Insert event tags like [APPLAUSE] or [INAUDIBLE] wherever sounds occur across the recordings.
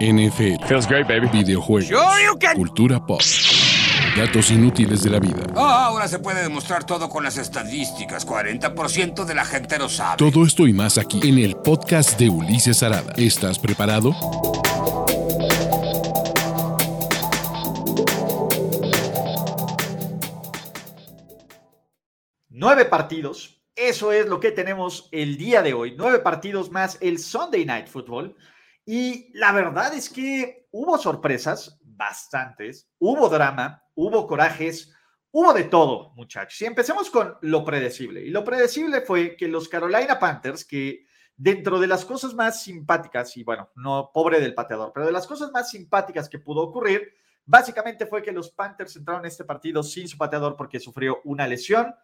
NFL, Feels great, baby. videojuegos, Sure you can. cultura pop, datos inútiles de la vida. Ah, ahora se puede demostrar todo con las estadísticas. 40% de la gente lo sabe. Todo esto y más aquí en el podcast de Ulises Arada. ¿Estás preparado? Nueve partidos, eso es lo que tenemos el día de hoy. Nueve partidos más el Sunday Night Football. Y la verdad es que hubo sorpresas, bastantes, hubo drama, hubo corajes, hubo de todo, muchachos. Y empecemos con lo predecible. Y lo predecible fue que los Carolina Panthers, que dentro de las cosas más simpáticas, y bueno, no pobre del pateador, pero de las cosas más simpáticas que pudo ocurrir, básicamente fue que los Panthers entraron en este partido sin su pateador porque sufrió una lesión.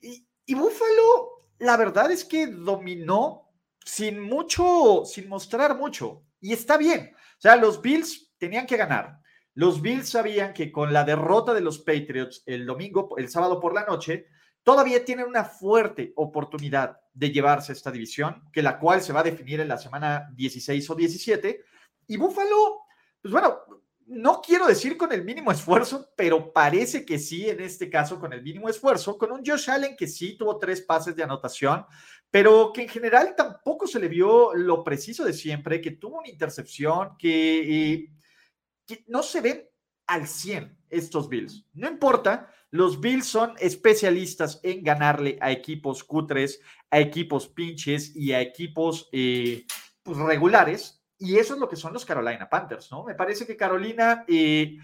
Y, y Buffalo, la verdad es que dominó sin mucho, sin mostrar mucho. Y está bien. O sea, los Bills tenían que ganar. Los Bills sabían que con la derrota de los Patriots el domingo, el sábado por la noche, todavía tienen una fuerte oportunidad de llevarse esta división, que la cual se va a definir en la semana 16 o 17. Y Buffalo, pues bueno, no quiero decir con el mínimo esfuerzo, pero parece que sí, en este caso con el mínimo esfuerzo, con un Josh Allen que sí tuvo tres pases de anotación, pero que en general tampoco se le vio lo preciso de siempre, que tuvo una intercepción, que, eh, que no se ven al 100 estos Bills. No importa, los Bills son especialistas en ganarle a equipos cutres, a equipos pinches y a equipos eh, pues, regulares. Y eso es lo que son los Carolina Panthers, ¿no? Me parece que Carolina, eh,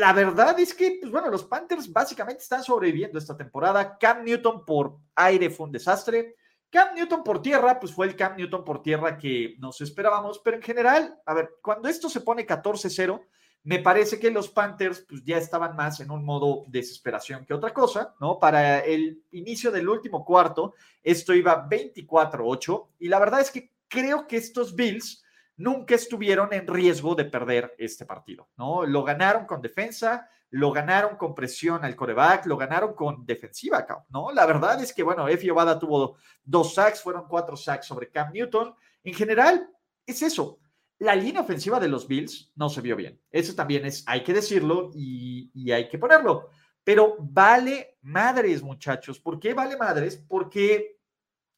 la verdad es que, pues bueno, los Panthers básicamente están sobreviviendo esta temporada. Cam Newton por aire fue un desastre. Cam Newton por tierra, pues fue el Cam Newton por tierra que nos esperábamos, pero en general, a ver, cuando esto se pone 14-0, me parece que los Panthers pues ya estaban más en un modo desesperación que otra cosa, ¿no? Para el inicio del último cuarto, esto iba 24-8 y la verdad es que creo que estos Bills nunca estuvieron en riesgo de perder este partido, ¿no? Lo ganaron con defensa, lo ganaron con presión al coreback, lo ganaron con defensiva, ¿no? La verdad es que, bueno, Efi Obada tuvo dos sacks, fueron cuatro sacks sobre Cam Newton. En general, es eso. La línea ofensiva de los Bills no se vio bien. Eso también es, hay que decirlo y, y hay que ponerlo. Pero vale madres, muchachos. ¿Por qué vale madres? Porque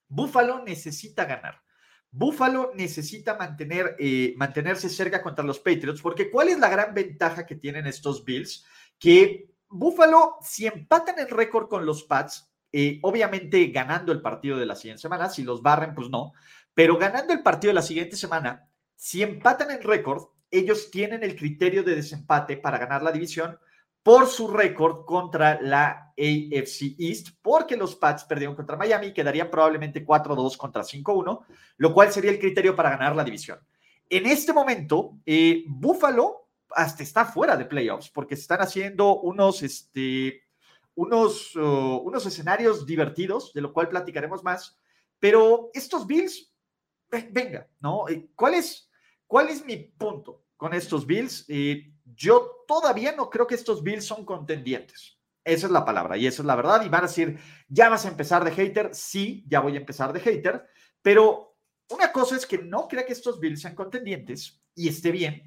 Buffalo necesita ganar. Buffalo necesita mantener, eh, mantenerse cerca contra los Patriots, porque ¿cuál es la gran ventaja que tienen estos Bills? Que Buffalo, si empatan el récord con los Pats, eh, obviamente ganando el partido de la siguiente semana, si los barren, pues no, pero ganando el partido de la siguiente semana, si empatan el récord, ellos tienen el criterio de desempate para ganar la división por su récord contra la AFC East, porque los Pats perdieron contra Miami, quedarían probablemente 4-2 contra 5-1, lo cual sería el criterio para ganar la división. En este momento, eh, Buffalo hasta está fuera de playoffs, porque se están haciendo unos, este, unos, uh, unos escenarios divertidos, de lo cual platicaremos más, pero estos Bills, venga, ¿no? Eh, ¿Cuál es, cuál es mi punto con estos Bills? Eh, yo todavía no creo que estos Bills son contendientes. Esa es la palabra y esa es la verdad. Y van a decir, ya vas a empezar de hater. Sí, ya voy a empezar de hater. Pero una cosa es que no crea que estos Bills sean contendientes y esté bien,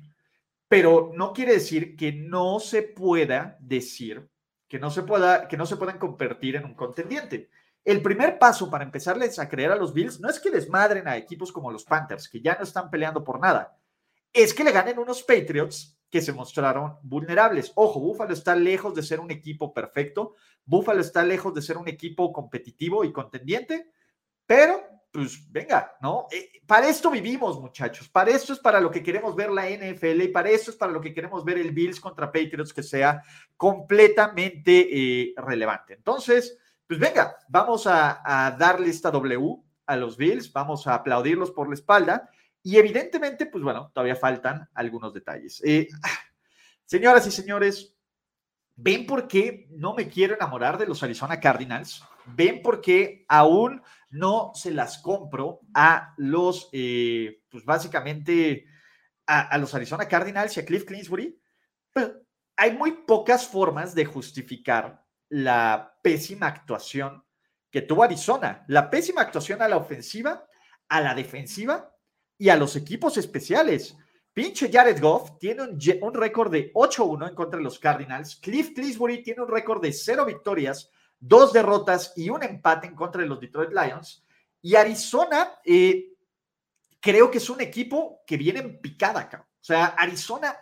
pero no quiere decir que no se pueda decir que no se pueda, que no se puedan convertir en un contendiente. El primer paso para empezarles a creer a los Bills no es que les madren a equipos como los Panthers, que ya no están peleando por nada, es que le ganen unos Patriots que se mostraron vulnerables. Ojo, Buffalo está lejos de ser un equipo perfecto, Buffalo está lejos de ser un equipo competitivo y contendiente, pero pues venga, ¿no? Eh, para esto vivimos, muchachos, para esto es para lo que queremos ver la NFL y para esto es para lo que queremos ver el Bills contra Patriots que sea completamente eh, relevante. Entonces, pues venga, vamos a, a darle esta W a los Bills, vamos a aplaudirlos por la espalda y evidentemente, pues bueno, todavía faltan algunos detalles. Eh, [SIGHS] señoras y señores, ¿ven por qué no me quiero enamorar de los Arizona Cardinals? ¿Ven por qué aún no se las compro a los, eh, pues básicamente, a, los Arizona Cardinals y a Cliff Clinsbury? Pues hay muy pocas formas de justificar la pésima actuación que tuvo Arizona. La pésima actuación a la ofensiva, a la defensiva y a los equipos especiales. Pinche Jared Goff tiene un, récord de 8-1 en contra de los Cardinals. Cliff Clisbury tiene un récord de 0 victorias, 2 derrotas y un empate en contra de los Detroit Lions. Y Arizona, eh, creo que es un equipo que viene en picada acá. O sea, Arizona,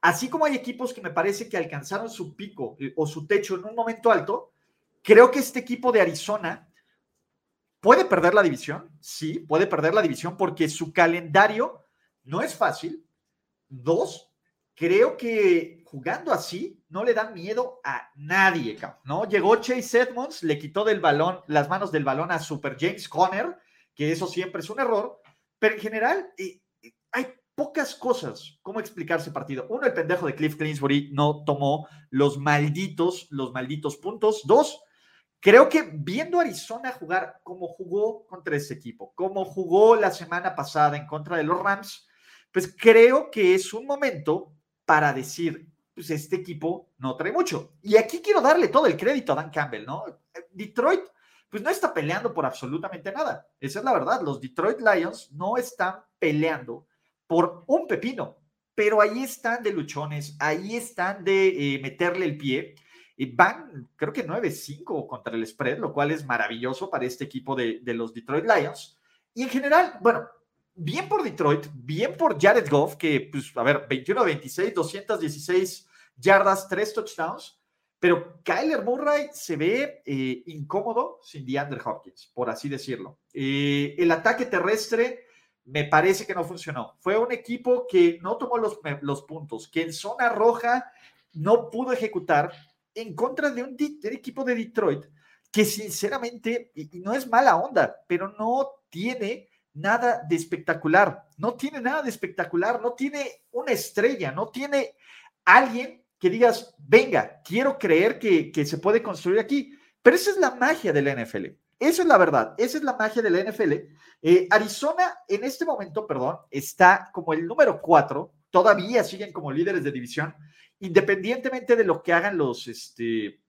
así como hay equipos que me parece que alcanzaron su pico eh, o su techo en un momento alto, creo que este equipo de Arizona puede perder la división. Sí, puede perder la división porque su calendario no es fácil Dos, creo que jugando así no le dan miedo a nadie, ¿no? Llegó Chase Edmonds, le quitó del balón, las manos del balón a Super James Conner, que eso siempre es un error, pero en general eh, eh, hay pocas cosas cómo explicar ese partido. Uno, el pendejo de Cliff Clinsbury no tomó los malditos, los malditos puntos. Dos, creo que viendo a Arizona jugar como jugó contra ese equipo, como jugó la semana pasada en contra de los Rams, pues creo que es un momento para decir, pues este equipo no trae mucho. Y aquí quiero darle todo el crédito a Dan Campbell, ¿no? Detroit, pues no está peleando por absolutamente nada. Esa es la verdad. Los Detroit Lions no están peleando por un pepino, pero ahí están de luchones, ahí están de eh, meterle el pie. Y van, creo que 9-5 contra el spread, lo cual es maravilloso para este equipo de, de los Detroit Lions. Y en general, bueno, bien por Detroit, bien por Jared Goff, que, pues, a ver, 21 26, 216 yardas, 3 touchdowns, pero Kyler Murray se ve eh, incómodo sin DeAndre Hopkins, por así decirlo. Eh, el ataque terrestre me parece que no funcionó. Fue un equipo que no tomó los, los puntos, que en zona roja no pudo ejecutar en contra de un, equipo de Detroit que sinceramente, y no es mala onda, pero no tiene nada de espectacular, no tiene nada de espectacular, no tiene una estrella, no tiene alguien que digas, venga, quiero creer que, se puede construir aquí. Pero esa es la magia de la NFL. Esa es la verdad, esa es la magia de la NFL. Eh, Arizona en este momento, perdón, está como el número cuatro, todavía siguen como líderes de división, independientemente de lo que hagan los, este,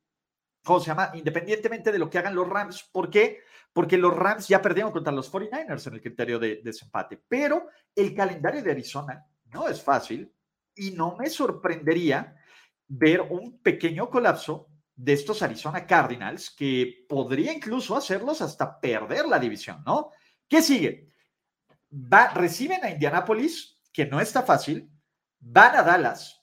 ¿cómo se llama? Independientemente de lo que hagan los Rams. ¿Por qué? porque los Rams ya perdieron contra los 49ers en el criterio de desempate. Pero el calendario de Arizona no es fácil y no me sorprendería ver un pequeño colapso de estos Arizona Cardinals que podría incluso hacerlos hasta perder la división, ¿no? ¿Qué sigue? Reciben a Indianapolis, que no está fácil, van a Dallas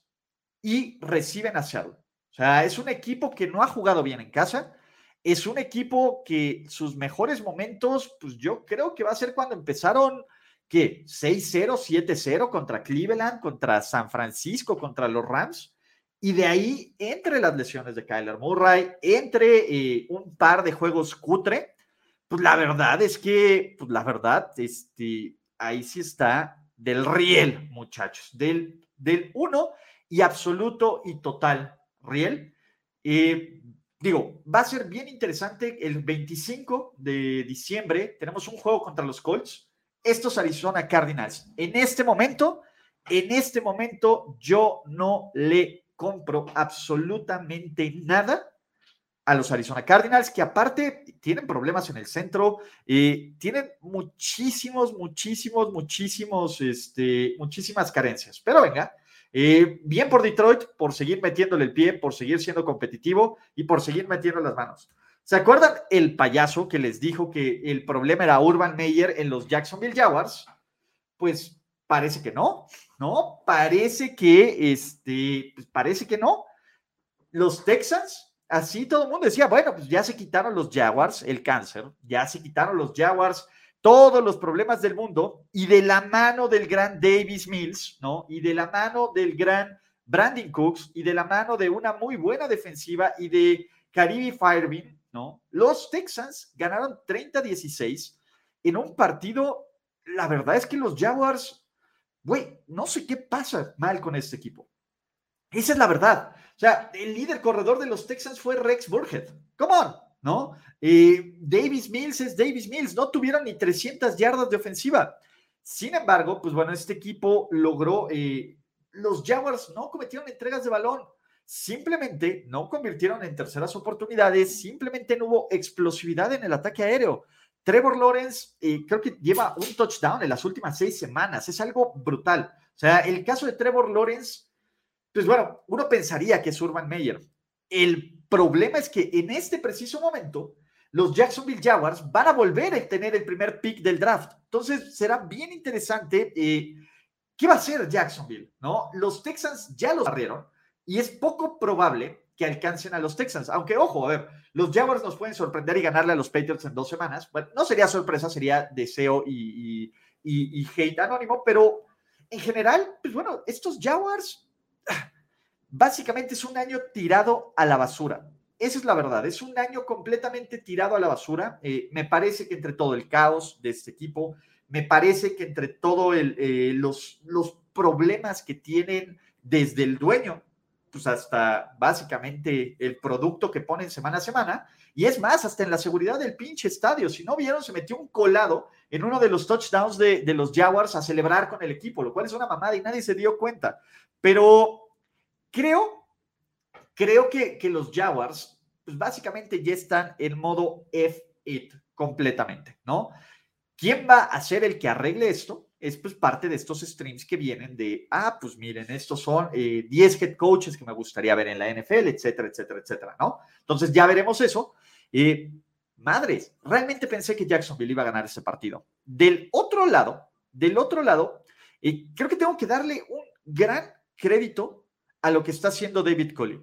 y reciben a Seattle. O sea, es un equipo que no ha jugado bien en casa, es un equipo que sus mejores momentos, pues yo creo que va a ser cuando empezaron, ¿qué? 6-0, 7-0 contra Cleveland, contra San Francisco, contra los Rams. Y de ahí, entre las lesiones de Kyler Murray, entre eh, un par de juegos cutre, pues la verdad es que, pues la verdad, este, ahí sí está del riel, muchachos, del, del uno y absoluto y total riel. Eh, digo, va a ser bien interesante. El 25 de diciembre tenemos un juego contra los Colts. Estos Arizona Cardinals. En este momento, en este momento, yo no le compro absolutamente nada a los Arizona Cardinals, que aparte tienen problemas en el centro, y tienen muchísimos, muchísimos, muchísimos, este, muchísimas carencias. Pero venga, eh, bien por Detroit, por seguir metiéndole el pie, por seguir siendo competitivo y por seguir metiendo las manos. ¿Se acuerdan el payaso que les dijo que el problema era Urban Meyer en los Jacksonville Jaguars? Pues parece que no, ¿no? Parece que, este, pues parece que no. Los Texans, así todo el mundo decía, bueno, pues ya se quitaron los Jaguars, el cáncer, ya se quitaron los Jaguars todos los problemas del mundo y de la mano del gran Davis Mills, ¿no? Y de la mano del gran Brandon Cooks y de la mano de una muy buena defensiva y de Caribe Firebin, ¿no? Los Texans ganaron 30-16 en un partido, la verdad es que los Jaguars, güey, no sé qué pasa mal con este equipo. Esa es la verdad. O sea, el líder corredor de los Texans fue Rex Burhead. Come on, ¿no? Eh, Davis Mills es Davis Mills, no tuvieron ni 300 yardas de ofensiva. Sin embargo, pues bueno, este equipo logró, eh, los Jaguars no cometieron entregas de balón, simplemente no convirtieron en terceras oportunidades, simplemente no hubo explosividad en el ataque aéreo. Trevor Lawrence eh, creo que lleva un touchdown en las últimas seis semanas, es algo brutal. O sea, el caso de Trevor Lawrence, pues bueno, uno pensaría que es Urban Meyer. El problema es que en este preciso momento, los Jacksonville Jaguars van a volver a tener el primer pick del draft. Entonces, será bien interesante. Eh, ¿Qué va a hacer Jacksonville? ¿No? Los Texans ya los barrieron y es poco probable que alcancen a los Texans. Aunque, ojo, a ver, los Jaguars nos pueden sorprender y ganarle a los Patriots en dos semanas. Bueno, no sería sorpresa, sería deseo y, y, hate anónimo, pero en general, pues bueno, estos Jaguars básicamente es un año tirado a la basura. Esa es la verdad, es un año completamente tirado a la basura. Eh, me parece que entre todo el caos de este equipo, me parece que entre todos eh, los, los problemas que tienen desde el dueño, pues hasta básicamente el producto que ponen semana a semana. Y es más, hasta en la seguridad del pinche estadio. Si no vieron, se metió un colado en uno de los touchdowns de, los Jaguars a celebrar con el equipo, lo cual es una mamada y nadie se dio cuenta. Pero creo, creo que, que los Jaguars, pues básicamente ya están en modo F-It completamente, ¿no? ¿Quién va a ser el que arregle esto? es pues parte de estos streams que vienen de, ah, pues miren, estos son 10 eh, head coaches que me gustaría ver en la NFL, etcétera, etcétera, etcétera, ¿no? Entonces ya veremos eso. Eh, madres, realmente pensé que Jacksonville iba a ganar ese partido. Del otro lado, del otro lado, eh, creo que tengo que darle un gran crédito a lo que está haciendo David Culley,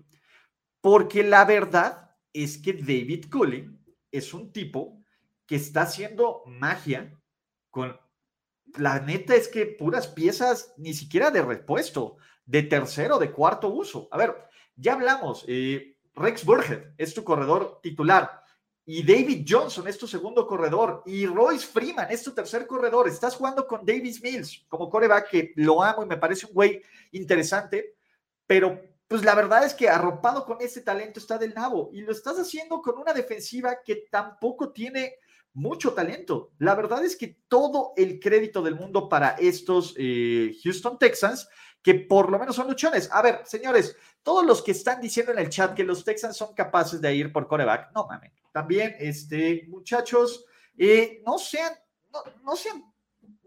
porque la verdad es que David Culley es un tipo que está haciendo magia con la neta es que puras piezas, ni siquiera de repuesto, de tercero, de cuarto uso. A ver, ya hablamos, eh, Rex Burhead es tu corredor titular y David Johnson es tu segundo corredor y Royce Freeman es tu tercer corredor. Estás jugando con Davis Mills como coreback que lo amo y me parece un güey interesante, pero pues la verdad es que arropado con ese talento está del nabo y lo estás haciendo con una defensiva que tampoco tiene mucho talento. La verdad es que todo el crédito del mundo para estos eh, Houston Texans, que por lo menos son luchones. A ver, señores, todos los que están diciendo en el chat que los Texans son capaces de ir por coreback, no mames. También, este, muchachos, eh, no sean, no, sean,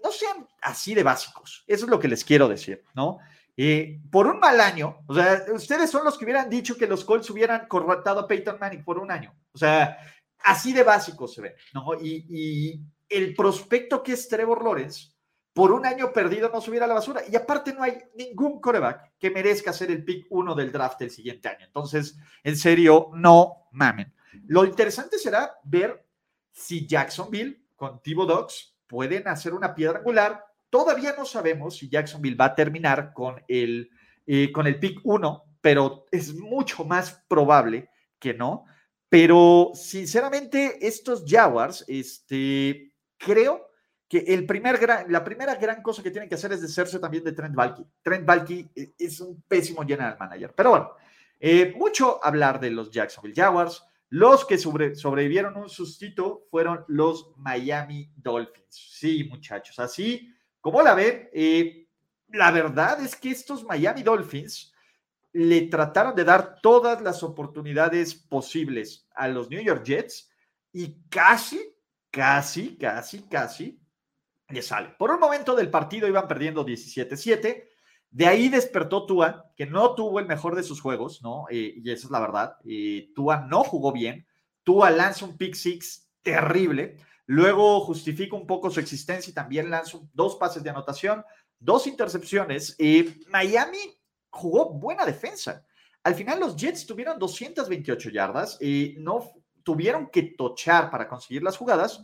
no sean así de básicos. Eso es lo que les quiero decir, ¿no? Eh, por un mal año, o sea, ustedes son los que hubieran dicho que los Colts hubieran corratado a Peyton Manning por un año. O sea, así de básico se ve, ¿no? Y, el prospecto que es Trevor Lawrence, por un año perdido no subiera a la basura. Y aparte no hay ningún coreback que merezca ser el pick uno del draft el siguiente año. Entonces, en serio, no mamen. Lo interesante será ver si Jacksonville con Tibo Dogs pueden hacer una piedra angular. Todavía no sabemos si Jacksonville va a terminar con el, eh, con el pick uno, pero es mucho más probable que no. Pero sinceramente, estos Jaguars, este, creo que el primer la primera gran cosa que tienen que hacer es deshacerse también de Trent Balky. Trent Balky eh, es un pésimo general manager. Pero bueno, eh, mucho hablar de los Jacksonville Jaguars. Los que sobrevivieron un sustito fueron los Miami Dolphins. Sí, muchachos, así como la ven, eh, la verdad es que estos Miami Dolphins le trataron de dar todas las oportunidades posibles a los New York Jets y casi, casi, casi, casi le sale. Por un momento del partido iban perdiendo 17-7. De ahí despertó Tua, que no tuvo el mejor de sus juegos, ¿no? Eh, y esa es la verdad. Eh, Tua no jugó bien. Tua lanza un pick six terrible. Luego justifica un poco su existencia y también lanza dos pases de anotación, dos intercepciones. Eh, Miami jugó buena defensa. Al final los Jets tuvieron 228 yardas y no tuvieron que tochar para conseguir las jugadas,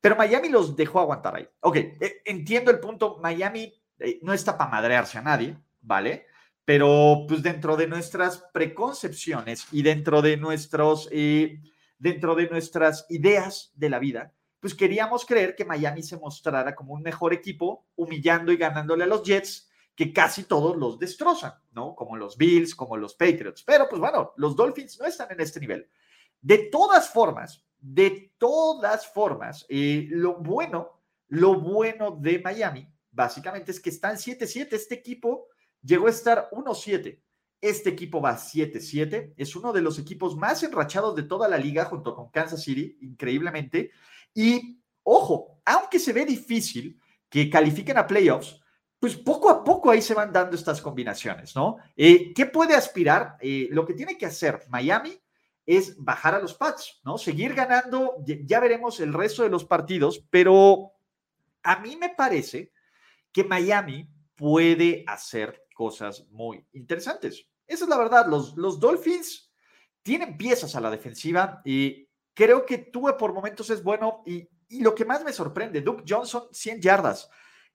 pero Miami los dejó aguantar ahí. Ok, eh, entiendo el punto, Miami eh, no está para madrearse a nadie, ¿vale? Pero pues dentro de nuestras preconcepciones y dentro de nuestros, eh, dentro de nuestras ideas de la vida, pues queríamos creer que Miami se mostrara como un mejor equipo, humillando y ganándole a los Jets, que casi todos los destrozan, ¿no? Como los Bills, como los Patriots. Pero pues bueno, los Dolphins no están en este nivel. De todas formas, de todas formas, eh, lo bueno, lo bueno de Miami, básicamente es que están 7-7. Este equipo llegó a estar 1-7. Este equipo va 7-7. Es uno de los equipos más enrachados de toda la liga junto con Kansas City, increíblemente. Y ojo, aunque se ve difícil que califiquen a playoffs, pues poco a poco ahí se van dando estas combinaciones, ¿no? Eh, ¿Qué puede aspirar? Eh, lo que tiene que hacer Miami es bajar a los Pats, ¿no? Seguir ganando, ya veremos el resto de los partidos, pero a mí me parece que Miami puede hacer cosas muy interesantes. Esa es la verdad, los, los Dolphins tienen piezas a la defensiva y creo que tuve por momentos es bueno y, y lo que más me sorprende, Duke Johnson, 100 yardas,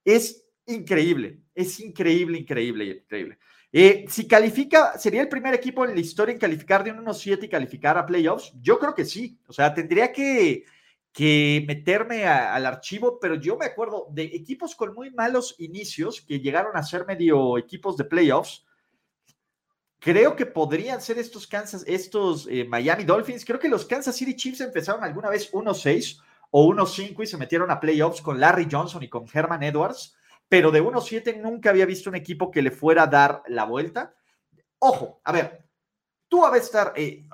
es increíble, es increíble, increíble, increíble. Eh, si califica, ¿sería el primer equipo en la historia en calificar de un 1-7 y calificar a playoffs? Yo creo que sí. O sea, tendría que, que meterme al archivo, pero yo me acuerdo de equipos con muy malos inicios que llegaron a ser medio equipos de playoffs. Creo que podrían ser estos Kansas, estos eh, Miami Dolphins. Creo que los Kansas City Chiefs empezaron alguna vez 1-6 o 1-5 y se metieron a playoffs con Larry Johnson y con Herman Edwards pero de 1-7 nunca había visto un equipo que le fuera a dar la vuelta. Ojo, a ver, tú a estar, eh,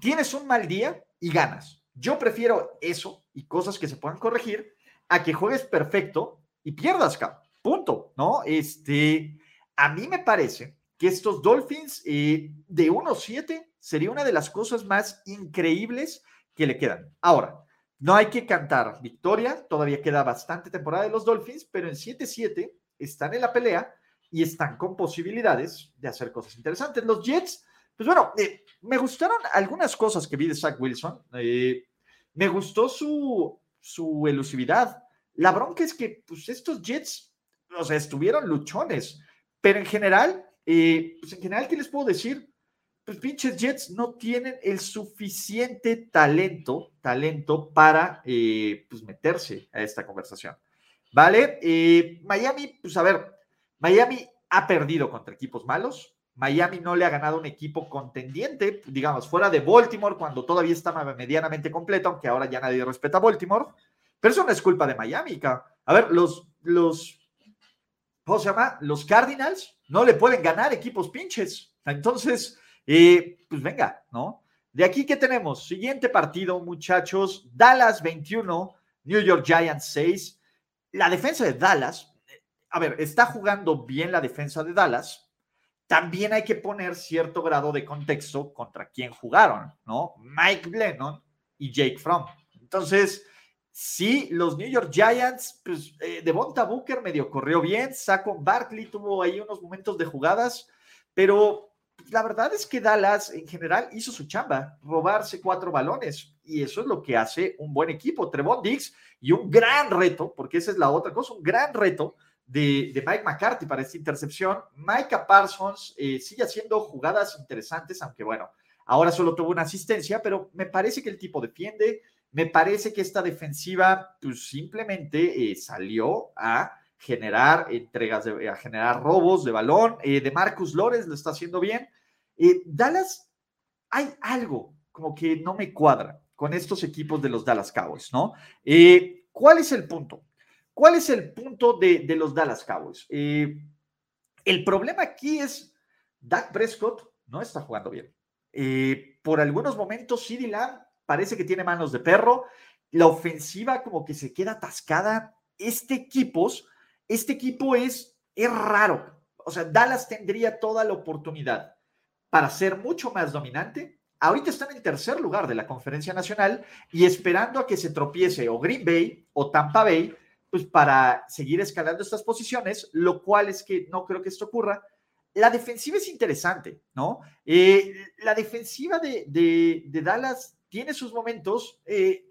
tienes un mal día y ganas. Yo prefiero eso y cosas que se puedan corregir a que juegues perfecto y pierdas. Punto, ¿no? Este, a mí me parece que estos Dolphins eh, de 1-7 sería una de las cosas más increíbles que le quedan. Ahora, no hay que cantar victoria, todavía queda bastante temporada de los Dolphins, pero en 7-7 están en la pelea y están con posibilidades de hacer cosas interesantes. Los Jets, pues bueno, eh, me gustaron algunas cosas que vi de Zach Wilson. Eh, me gustó su, su elusividad. La bronca es que pues, estos Jets, o sea, estuvieron luchones, pero en general, eh, pues en general, ¿qué les puedo decir? pues pinches Jets no tienen el suficiente talento, talento para eh, pues meterse a esta conversación. ¿Vale? Eh, Miami, pues a ver, Miami ha perdido contra equipos malos. Miami no le ha ganado un equipo contendiente, digamos, fuera de Baltimore, cuando todavía estaba medianamente completo, aunque ahora ya nadie respeta a Baltimore. Pero eso no es culpa de Miami. A ver, los, los, ¿cómo se llama? Los Cardinals no le pueden ganar equipos pinches. Entonces, y pues venga, ¿no? De aquí, ¿qué tenemos? Siguiente partido, muchachos. Dallas 21, New York Giants 6. La defensa de Dallas, a ver, está jugando bien la defensa de Dallas. También hay que poner cierto grado de contexto contra quién jugaron, ¿no? Mike Lennon y Jake Fromm. Entonces, sí, los New York Giants, pues eh, Devonta Booker medio corrió bien, Saco Barkley tuvo ahí unos momentos de jugadas, pero la verdad es que Dallas en general hizo su chamba, robarse cuatro balones, y eso es lo que hace un buen equipo. Trevon Diggs y un gran reto, porque esa es la otra cosa, un gran reto de, Mike McCarthy para esta intercepción. Micah Parsons eh, sigue haciendo jugadas interesantes, aunque bueno, ahora solo tuvo una asistencia, pero me parece que el tipo defiende, me parece que esta defensiva pues, simplemente eh, salió a generar entregas, de, a generar robos de balón. Eh, de Marcus Lores lo está haciendo bien. Eh, Dallas, hay algo como que no me cuadra con estos equipos de los Dallas Cowboys, ¿no? Eh, ¿Cuál es el punto? ¿Cuál es el punto de, los Dallas Cowboys? el problema aquí es Dak Prescott no está jugando bien. por algunos momentos, CD parece que tiene manos de perro. La ofensiva como que se queda atascada. Este equipo este equipo es, es raro. O sea, Dallas tendría toda la oportunidad para ser mucho más dominante. Ahorita están en tercer lugar de la conferencia nacional y esperando a que se tropiece o Green Bay o Tampa Bay, pues para seguir escalando estas posiciones, lo cual es que no creo que esto ocurra. La defensiva es interesante, ¿no? Eh, la defensiva de, de, Dallas tiene sus momentos. Eh,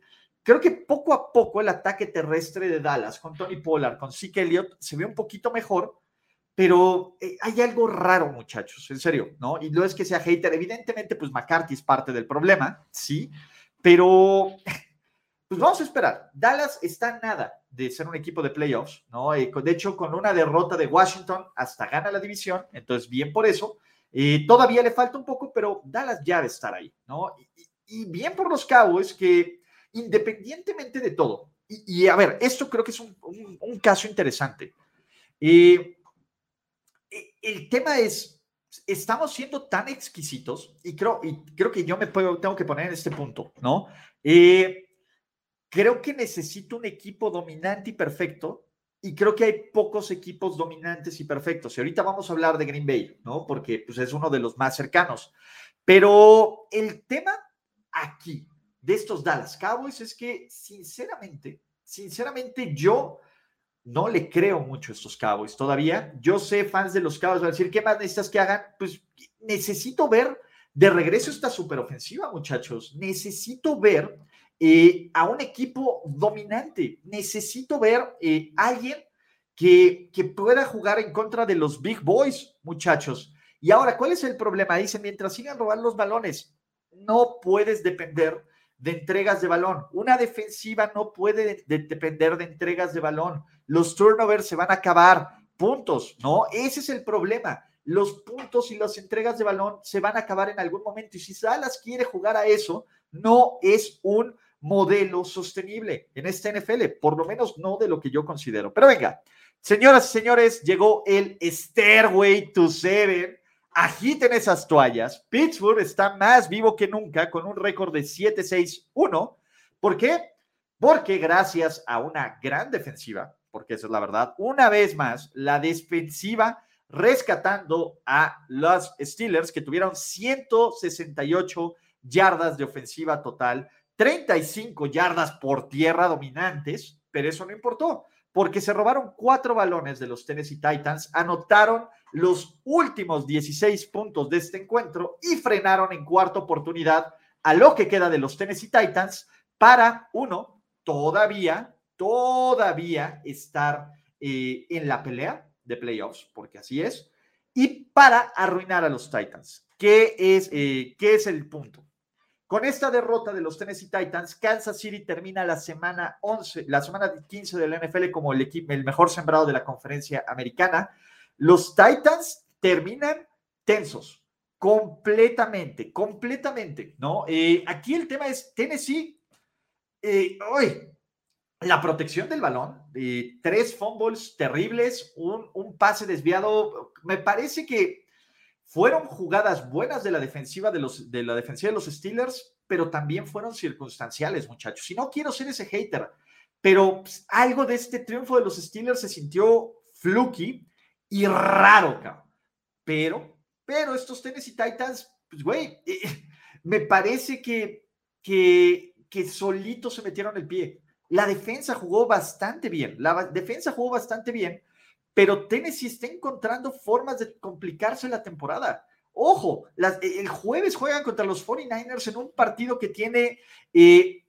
Creo que poco a poco el ataque terrestre de Dallas con Tony Pollard, con Zeke Elliott, se ve un poquito mejor, pero eh, hay algo raro, muchachos, en serio, ¿no? Y no es que sea hater, evidentemente, pues McCarthy es parte del problema, sí, pero [LAUGHS] pues vamos a esperar. Dallas está nada de ser un equipo de playoffs, ¿no? Eh, de hecho, con una derrota de Washington, hasta gana la división, entonces bien por eso. Eh, todavía le falta un poco, pero Dallas ya debe estar ahí, ¿no? Y bien por los Cowboys que independientemente de todo, y, a ver, esto creo que es un, caso interesante. Eh, eh, el tema es, estamos siendo tan exquisitos, y creo, y creo que yo me puedo, tengo que poner en este punto, ¿no? Eh, creo que necesito un equipo dominante y perfecto y creo que hay pocos equipos dominantes y perfectos. Y ahorita vamos a hablar de Green Bay, ¿no? Porque pues, es uno de los más cercanos. Pero el tema aquí de estos Dallas Cowboys es que, sinceramente, sinceramente yo no le creo mucho a estos Cowboys todavía. Yo sé, fans de los Cowboys van a decir, ¿qué más necesitas que hagan? Pues necesito ver de regreso esta superofensiva, muchachos. Necesito ver eh, a un equipo dominante. Necesito ver eh, alguien que, que pueda jugar en contra de los Big Boys, muchachos. Y ahora, ¿cuál es el problema? Dicen, mientras sigan robando los balones, no puedes depender de entregas de balón. Una defensiva no puede depender de entregas de balón. Los turnovers se van a acabar. Puntos, ¿no? Ese es el problema. Los puntos y las entregas de balón se van a acabar en algún momento. Y si Salas quiere jugar a eso, no es un modelo sostenible en este NFL, por lo menos no de lo que yo considero. Pero venga, señoras y señores, llegó el Stairway to Seven. Agiten esas toallas. Pittsburgh está más vivo que nunca con un récord de 7-6-1. ¿Por qué? Porque gracias a una gran defensiva, porque esa es la verdad, una vez más, la defensiva rescatando a los Steelers que tuvieron 168 yardas de ofensiva total, 35 yardas por tierra dominantes, pero eso no importó, porque se robaron cuatro balones de los Tennessee Titans, anotaron los últimos 16 puntos de este encuentro y frenaron en cuarta oportunidad a lo que queda de los Tennessee Titans para, uno, todavía, todavía estar eh, en la pelea de playoffs, porque así es, y para arruinar a los Titans. ¿Qué es, eh, ¿qué es el punto? Con esta derrota de los Tennessee Titans, Kansas City termina la semana 11, la semana 15 de la NFL como el, equipo, el mejor sembrado de la conferencia americana. Los Titans terminan tensos, completamente, completamente, ¿no? Eh, aquí el tema es Tennessee, eh, la protección del balón, eh, tres fumbles terribles, un, un pase desviado, me parece que fueron jugadas buenas de la defensiva de, los, de la defensiva de los Steelers, pero también fueron circunstanciales, muchachos. Y no quiero ser ese hater, pero pues, algo de este triunfo de los Steelers se sintió fluky y raro, cabrón. Pero, pero estos Tennessee Titans, pues, güey, eh, me parece que, que, que solitos se metieron el pie. La defensa jugó bastante bien. La defensa jugó bastante bien pero Tennessee está encontrando formas de complicarse la temporada. Ojo, el jueves juegan contra los 49ers en un partido que tiene eh,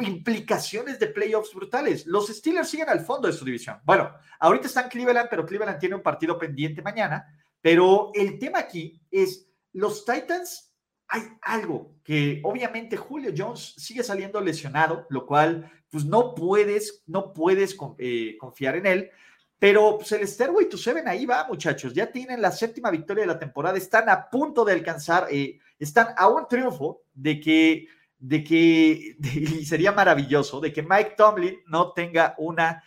implicaciones de playoffs brutales. Los Steelers siguen al fondo de su división. Bueno, ahorita están Cleveland, pero Cleveland tiene un partido pendiente mañana. Pero el tema aquí es, los Titans, hay algo que obviamente Julio Jones sigue saliendo lesionado, lo cual pues no puedes, no puedes eh, confiar en él. Pero pues, el Stairway to Seven ahí va, muchachos. Ya tienen la séptima victoria de la temporada. Están a punto de alcanzar, eh, están a un triunfo de que, de que, [LAUGHS] y sería maravilloso, de que Mike Tomlin no tenga una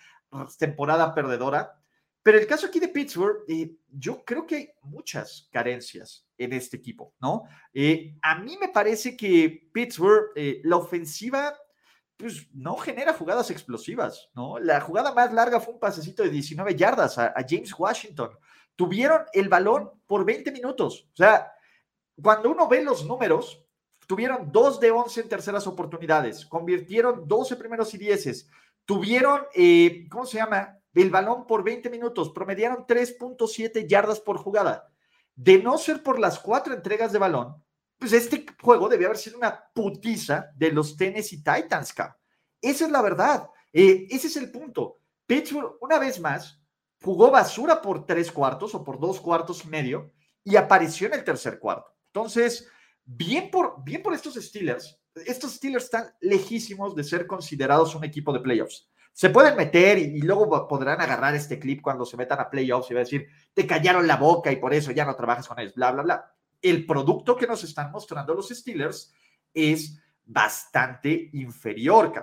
temporada perdedora. Pero el caso aquí de Pittsburgh, eh, yo creo que hay muchas carencias en este equipo, ¿no? Eh, a mí me parece que Pittsburgh, la ofensiva pues no genera jugadas explosivas, ¿no? La jugada más larga fue un pasecito de 19 yardas a, James Washington. Tuvieron el balón por 20 minutos. O sea, cuando uno ve los números, tuvieron 2 de 11 en terceras oportunidades, convirtieron 12 primeros y 10, tuvieron, eh, ¿cómo se llama? El balón por 20 minutos, promediaron 3.7 yardas por jugada. De no ser por las cuatro entregas de balón, pues este juego debía haber sido una putiza de los Tennessee Titans, cabrón. Esa es la verdad. Eh, ese es el punto. Pittsburgh, una vez más, jugó basura por tres cuartos o por dos cuartos y medio y apareció en el tercer cuarto. Entonces, bien por, bien por estos Steelers. Estos Steelers están lejísimos de ser considerados un equipo de playoffs. Se pueden meter y, luego podrán agarrar este clip cuando se metan a playoffs y va a decir, te callaron la boca y por eso ya no trabajas con ellos, bla, bla, bla el producto que nos están mostrando los Steelers es bastante inferior,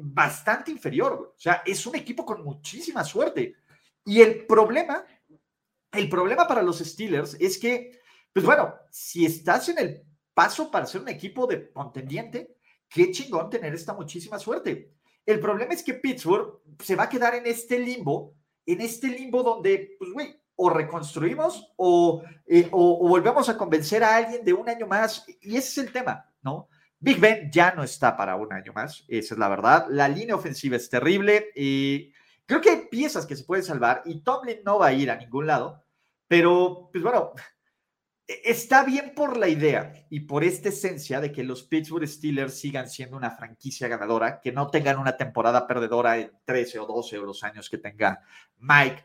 bastante inferior. O sea, es un equipo con muchísima suerte. Y el problema, el problema para los Steelers es que, pues bueno, si estás en el paso para ser un equipo de contendiente, qué chingón tener esta muchísima suerte. El problema es que Pittsburgh se va a quedar en este limbo, en este limbo donde, pues, güey, o reconstruimos o, eh, o, o, volvemos a convencer a alguien de un año más. Y ese es el tema, ¿no? Big Ben ya no está para un año más, esa es la verdad. La línea ofensiva es terrible y creo que hay piezas que se pueden salvar y Tomlin no va a ir a ningún lado, pero pues bueno, está bien por la idea y por esta esencia de que los Pittsburgh Steelers sigan siendo una franquicia ganadora, que no tengan una temporada perdedora en 13 o 12 o los años que tenga Mike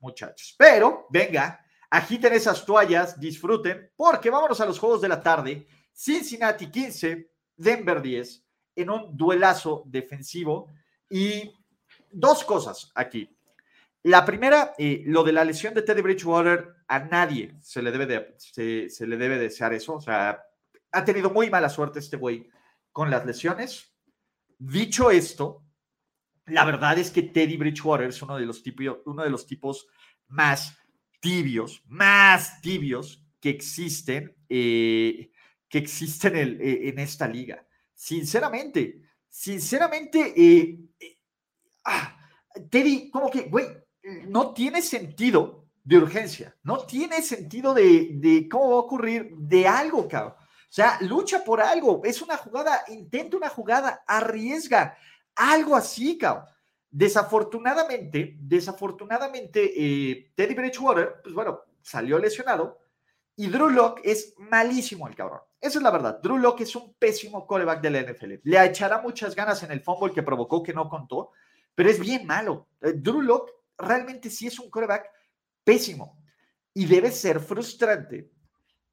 Muchachos. Pero venga, agiten esas toallas, disfruten, porque vámonos a los juegos de la tarde. Cincinnati 15, Denver 10, en un duelazo defensivo. Y dos cosas aquí. La primera, eh, lo de la lesión de Teddy Bridgewater, a nadie se le debe de, se, se le debe desear eso. O sea, ha tenido muy mala suerte este güey con las lesiones. Dicho esto, la verdad es que Teddy Bridgewater es uno de los tipos, uno de los tipos más tibios, más tibios que existen, eh, que existen en, eh, en, esta liga. Sinceramente, sinceramente, eh, ah, Teddy, como que, güey, no tiene sentido de urgencia, no tiene sentido de, de, cómo va a ocurrir de algo, cabrón. O sea, lucha por algo, es una jugada, intenta una jugada, arriesga, algo así, cabrón. Desafortunadamente, desafortunadamente, eh, Teddy Bridgewater, pues bueno, salió lesionado y Drew Locke es malísimo el cabrón. Esa es la verdad. Drew Locke es un pésimo coreback de la NFL. Le echará muchas ganas en el fumble que provocó que no contó, pero es bien malo. Eh, Drew Locke realmente sí es un coreback pésimo y debe ser frustrante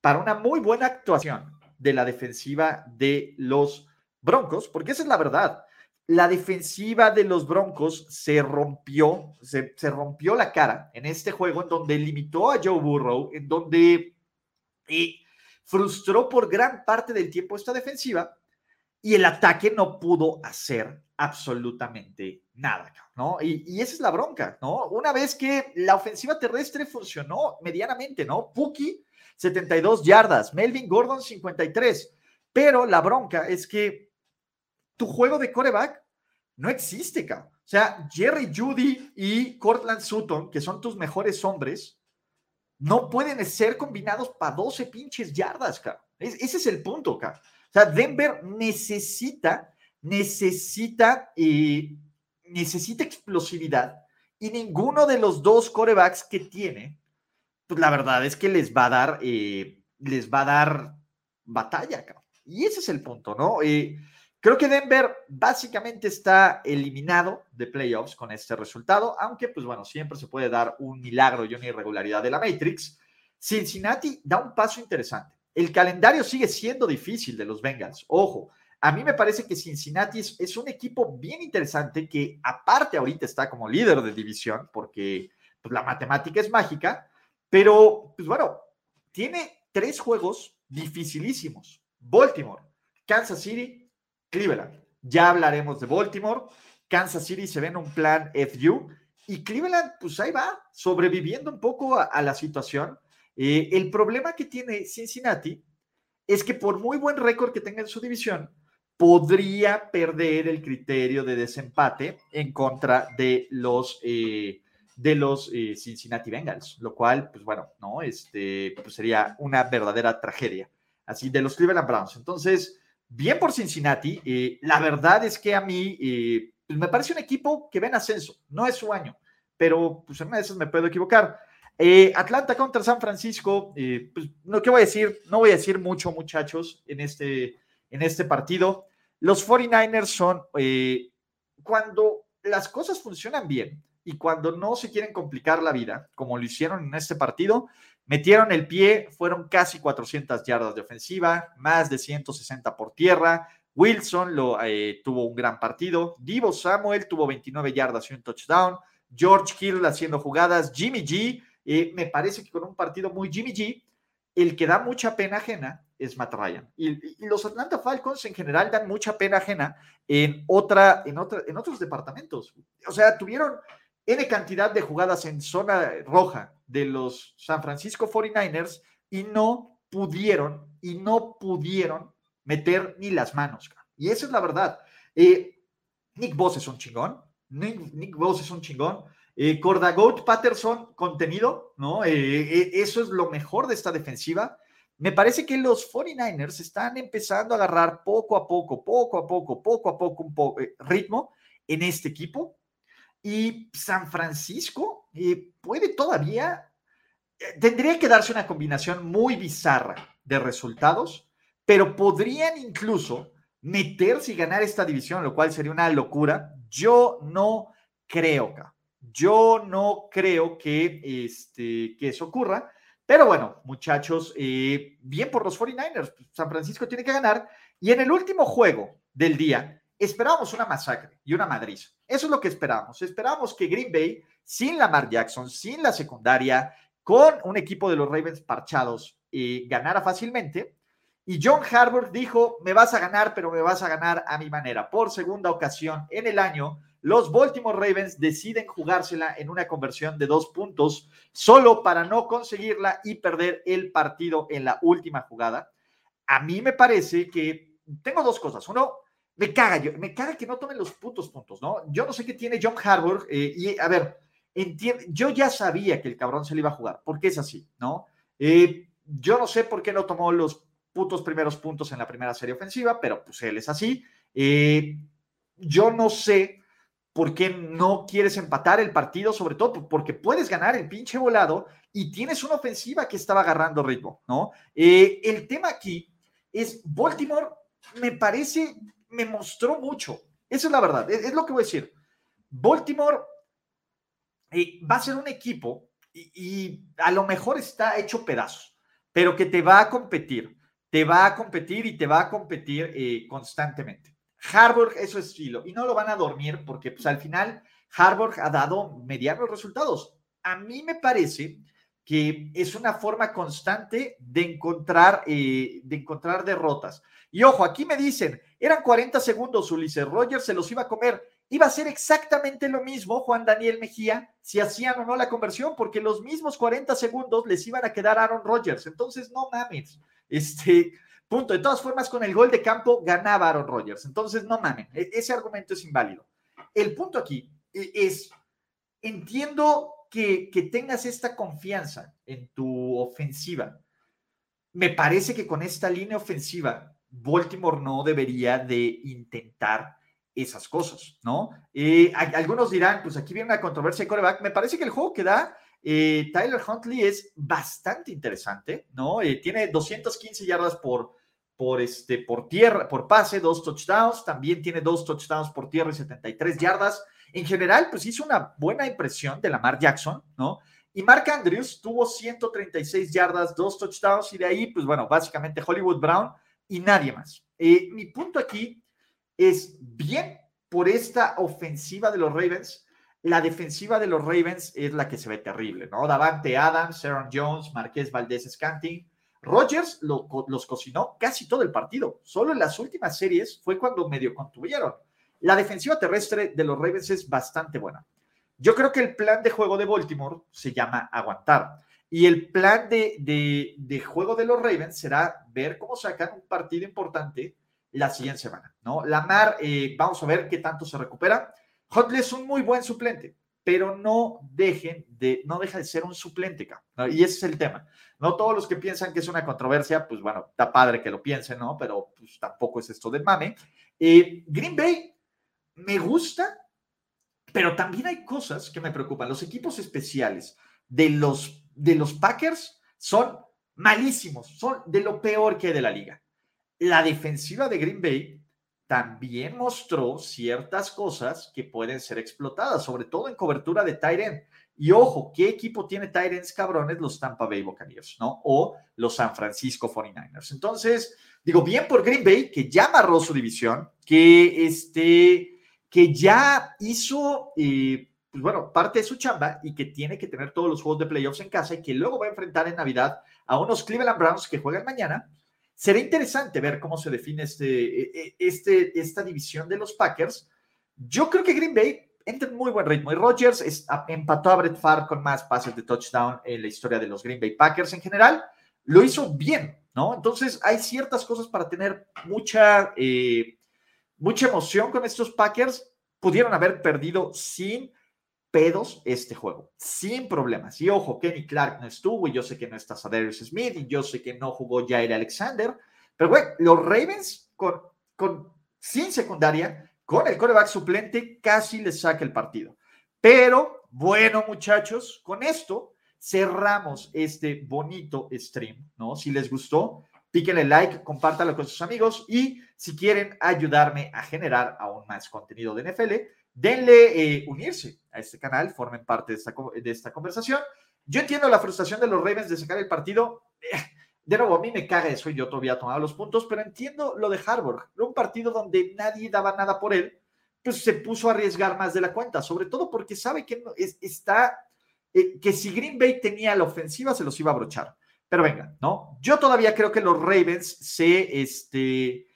para una muy buena actuación de la defensiva de los Broncos, porque esa es la verdad la defensiva de los Broncos se rompió, se, se, rompió la cara en este juego en donde limitó a Joe Burrow, en donde frustró por gran parte del tiempo esta defensiva y el ataque no pudo hacer absolutamente nada, ¿no? Y, y, esa es la bronca, ¿no? Una vez que la ofensiva terrestre funcionó medianamente, ¿no? Puki, 72 yardas, Melvin Gordon, 53, pero la bronca es que tu juego de coreback no existe, cabrón. O sea, Jerry Judy y Cortland Sutton, que son tus mejores hombres, no pueden ser combinados para 12 pinches yardas, cabrón. Es, ese es el punto, cabrón. O sea, Denver necesita, necesita, eh, necesita explosividad y ninguno de los dos corebacks que tiene, pues la verdad es que les va a dar, eh, les va a dar batalla, cabrón. Y ese es el punto, ¿no? Eh, Creo que Denver básicamente está eliminado de playoffs con este resultado, aunque pues bueno, siempre se puede dar un milagro y una irregularidad de la Matrix. Cincinnati da un paso interesante. El calendario sigue siendo difícil de los Bengals. Ojo, a mí me parece que Cincinnati es, es un equipo bien interesante que aparte ahorita está como líder de división porque pues, la matemática es mágica, pero pues bueno, tiene tres juegos dificilísimos. Baltimore, Kansas City Cleveland. Ya hablaremos de Baltimore. Kansas City se ve en un plan FU. Y Cleveland, pues ahí va, sobreviviendo un poco a, la situación. Eh, el problema que tiene Cincinnati es que por muy buen récord que tenga en su división, podría perder el criterio de desempate en contra de los, eh, de los eh, Cincinnati Bengals, lo cual, pues bueno, no, este, pues sería una verdadera tragedia, así de los Cleveland Browns. Entonces, bien por Cincinnati. Eh, la verdad es que a mí eh, pues me parece un equipo que ve en ascenso. No es su año, pero pues en una me puedo equivocar. Eh, Atlanta contra San Francisco. Eh, pues, no, ¿qué voy a decir? No voy a decir mucho, muchachos, en este, en este partido. Los 49ers son eh, cuando las cosas funcionan bien y cuando no se quieren complicar la vida, como lo hicieron en este partido, Metieron el pie, fueron casi 400 yardas de ofensiva, más de 160 por tierra. Wilson lo, eh, tuvo un gran partido. Divo Samuel tuvo 29 yardas y un touchdown. George Hill haciendo jugadas. Jimmy G, eh, me parece que con un partido muy Jimmy G, el que da mucha pena ajena es Matt Ryan. Y, y, los Atlanta Falcons en general dan mucha pena ajena en, otra, en, otra, en otros departamentos. O sea, tuvieron N cantidad de jugadas en zona roja de los San Francisco 49ers y no pudieron, y no pudieron meter ni las manos. Y eso es la verdad. Eh, Nick Boss es un chingón. Nick, Nick Boss es un chingón. Eh, Cordagout Patterson, contenido, ¿no? Eh, eh, eso es lo mejor de esta defensiva. Me parece que los 49ers están empezando a agarrar poco a poco, poco a poco, poco a poco un poco, ritmo en este equipo. Y San Francisco puede todavía, tendría que darse una combinación muy bizarra de resultados, pero podrían incluso meterse y ganar esta división, lo cual sería una locura. Yo no creo, yo no creo que, este, que eso ocurra. Pero bueno, muchachos, eh, bien por los 49ers. San Francisco tiene que ganar. Y en el último juego del día, esperábamos una masacre y una madriza. Eso es lo que esperábamos. Esperábamos que Green Bay, sin Lamar Jackson, sin la secundaria, con un equipo de los Ravens parchados, eh, ganara fácilmente. Y John Harbaugh dijo, me vas a ganar, pero me vas a ganar a mi manera. Por segunda ocasión en el año, los Baltimore Ravens deciden jugársela en una conversión de dos puntos solo para no conseguirla y perder el partido en la última jugada. A mí me parece que tengo dos cosas. Uno, me caga, yo, me caga que no tomen los putos puntos, ¿no? Yo no sé qué tiene John Harbaugh eh, y a ver, yo ya sabía que el cabrón se le iba a jugar, porque es así, ¿no? Eh, yo no sé por qué no tomó los putos primeros puntos en la primera serie ofensiva, pero pues él es así. Eh, yo no sé por qué no quieres empatar el partido, sobre todo porque puedes ganar el pinche volado y tienes una ofensiva que estaba agarrando ritmo, ¿no? El tema aquí es Baltimore, me parece, me mostró mucho. Esa es la verdad, es, lo que voy a decir. Baltimore eh, va a ser un equipo y, a lo mejor está hecho pedazos, pero que te va a competir te va a competir y te va a competir eh, constantemente. Harburg es su estilo y no lo van a dormir porque pues, al final Harburg ha dado medianos resultados. A mí me parece que es una forma constante de encontrar, eh, de encontrar derrotas. Y ojo, aquí me dicen, eran 40 segundos, Ulises, Rogers se los iba a comer. Iba a ser exactamente lo mismo Juan Daniel Mejía si hacían o no la conversión, porque los mismos 40 segundos les iban a quedar a Aaron Rodgers. Entonces, no mames. Este, punto. De todas formas, con el gol de campo ganaba Aaron Rodgers. Entonces, no mames, e-, ese argumento es inválido. El punto aquí e-, es, entiendo que, tengas esta confianza en tu ofensiva. Me parece que con esta línea ofensiva, Baltimore no debería de intentar esas cosas, ¿no? Eh, algunos dirán, pues aquí viene una controversia de coreback. Me parece que el juego que da eh, Tyler Huntley es bastante interesante, ¿no? Eh, tiene 215 yardas por, por, este, por tierra, por pase, dos touchdowns, también tiene dos touchdowns por tierra y 73 yardas. En general, pues hizo una buena impresión de Lamar Jackson, ¿no? Y Mark Andrews tuvo 136 yardas, dos touchdowns y de ahí, pues bueno, básicamente Hollywood Brown y nadie más. Eh, mi punto aquí es bien por esta ofensiva de los Ravens, la defensiva de los Ravens es la que se ve terrible, ¿no? Davante Adams, Aaron Jones, Marqués Valdés Scanting. Rogers los cocinó casi todo el partido. Solo en las últimas series fue cuando medio contuvieron. La defensiva terrestre de los Ravens es bastante buena. Yo creo que el plan de juego de Baltimore se llama aguantar. Y el plan de, de, juego de los Ravens será ver cómo sacan un partido importante la siguiente semana, ¿no? Lamar, eh, vamos a ver qué tanto se recupera. Huntley es un muy buen suplente, pero no dejen de, no deja de ser un suplente, y ese es el tema. No todos los que piensan que es una controversia, pues bueno, está padre que lo piensen, ¿no? Pero pues tampoco es esto del mame. Eh, Green Bay me gusta, pero también hay cosas que me preocupan. Los equipos especiales de los, de los Packers son malísimos, son de lo peor que hay de la liga. La defensiva de Green Bay también mostró ciertas cosas que pueden ser explotadas, sobre todo en cobertura de tight Y ojo, ¿qué equipo tiene tight cabrones? Los Tampa Bay Buccaneers, ¿no? O los San Francisco 49ers. Entonces, digo, bien por Green Bay, que ya amarró su división, que, este, que ya hizo, eh, pues bueno, parte de su chamba y que tiene que tener todos los juegos de playoffs en casa y que luego va a enfrentar en Navidad a unos Cleveland Browns que juegan mañana Será interesante ver cómo se define este, e, e, este, esta división de los Packers. Yo creo que Green Bay entra en muy buen ritmo y Rodgers empató a Brett Favre con más pases de touchdown en la historia de los Green Bay Packers en general. Lo hizo bien, ¿no? Entonces hay ciertas cosas para tener mucha, eh, mucha emoción con estos Packers, pudieron haber perdido sin pedos este juego, sin problemas. Y ojo, Kenny Clark no estuvo, y yo sé que no está Sadarius Smith, y yo sé que no jugó Jair Alexander, pero güey, los Ravens con, con, sin secundaria, con el coreback suplente, casi les saca el partido. Pero bueno, muchachos, con esto cerramos este bonito stream, ¿no? Si les gustó, píquenle like, compártalo con sus amigos y si quieren ayudarme a generar aún más contenido de NFL, denle eh, unirse a este canal, formen parte de esta, de esta conversación. Yo entiendo la frustración de los Ravens de sacar el partido. Eh, de nuevo, a mí me caga eso y yo todavía tomado los puntos, pero entiendo lo de Harvard. Un partido donde nadie daba nada por él, pues se puso a arriesgar más de la cuenta, sobre todo porque sabe que está, eh, que si Green Bay tenía la ofensiva, se los iba a brochar. Pero venga, ¿no? Yo todavía creo que los Ravens se, este,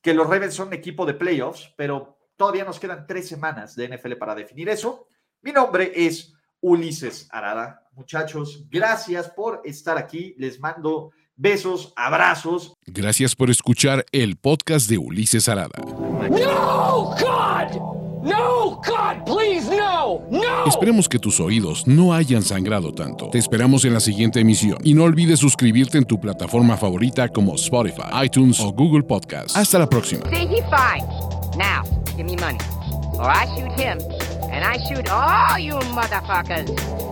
que los Ravens son equipo de playoffs, pero todavía nos quedan tres semanas de NFL para definir eso. Mi nombre es Ulises Arada. Muchachos, gracias por estar aquí. Les mando besos, abrazos. Gracias por escuchar el podcast de Ulises Arada. No, God! No, God, please, no, no. Esperemos que tus oídos no hayan sangrado tanto. Te esperamos en la siguiente emisión y no olvides suscribirte en tu plataforma favorita como Spotify, iTunes o Google Podcast. Hasta la próxima. Now, give me money, or I shoot him, and I shoot all you motherfuckers.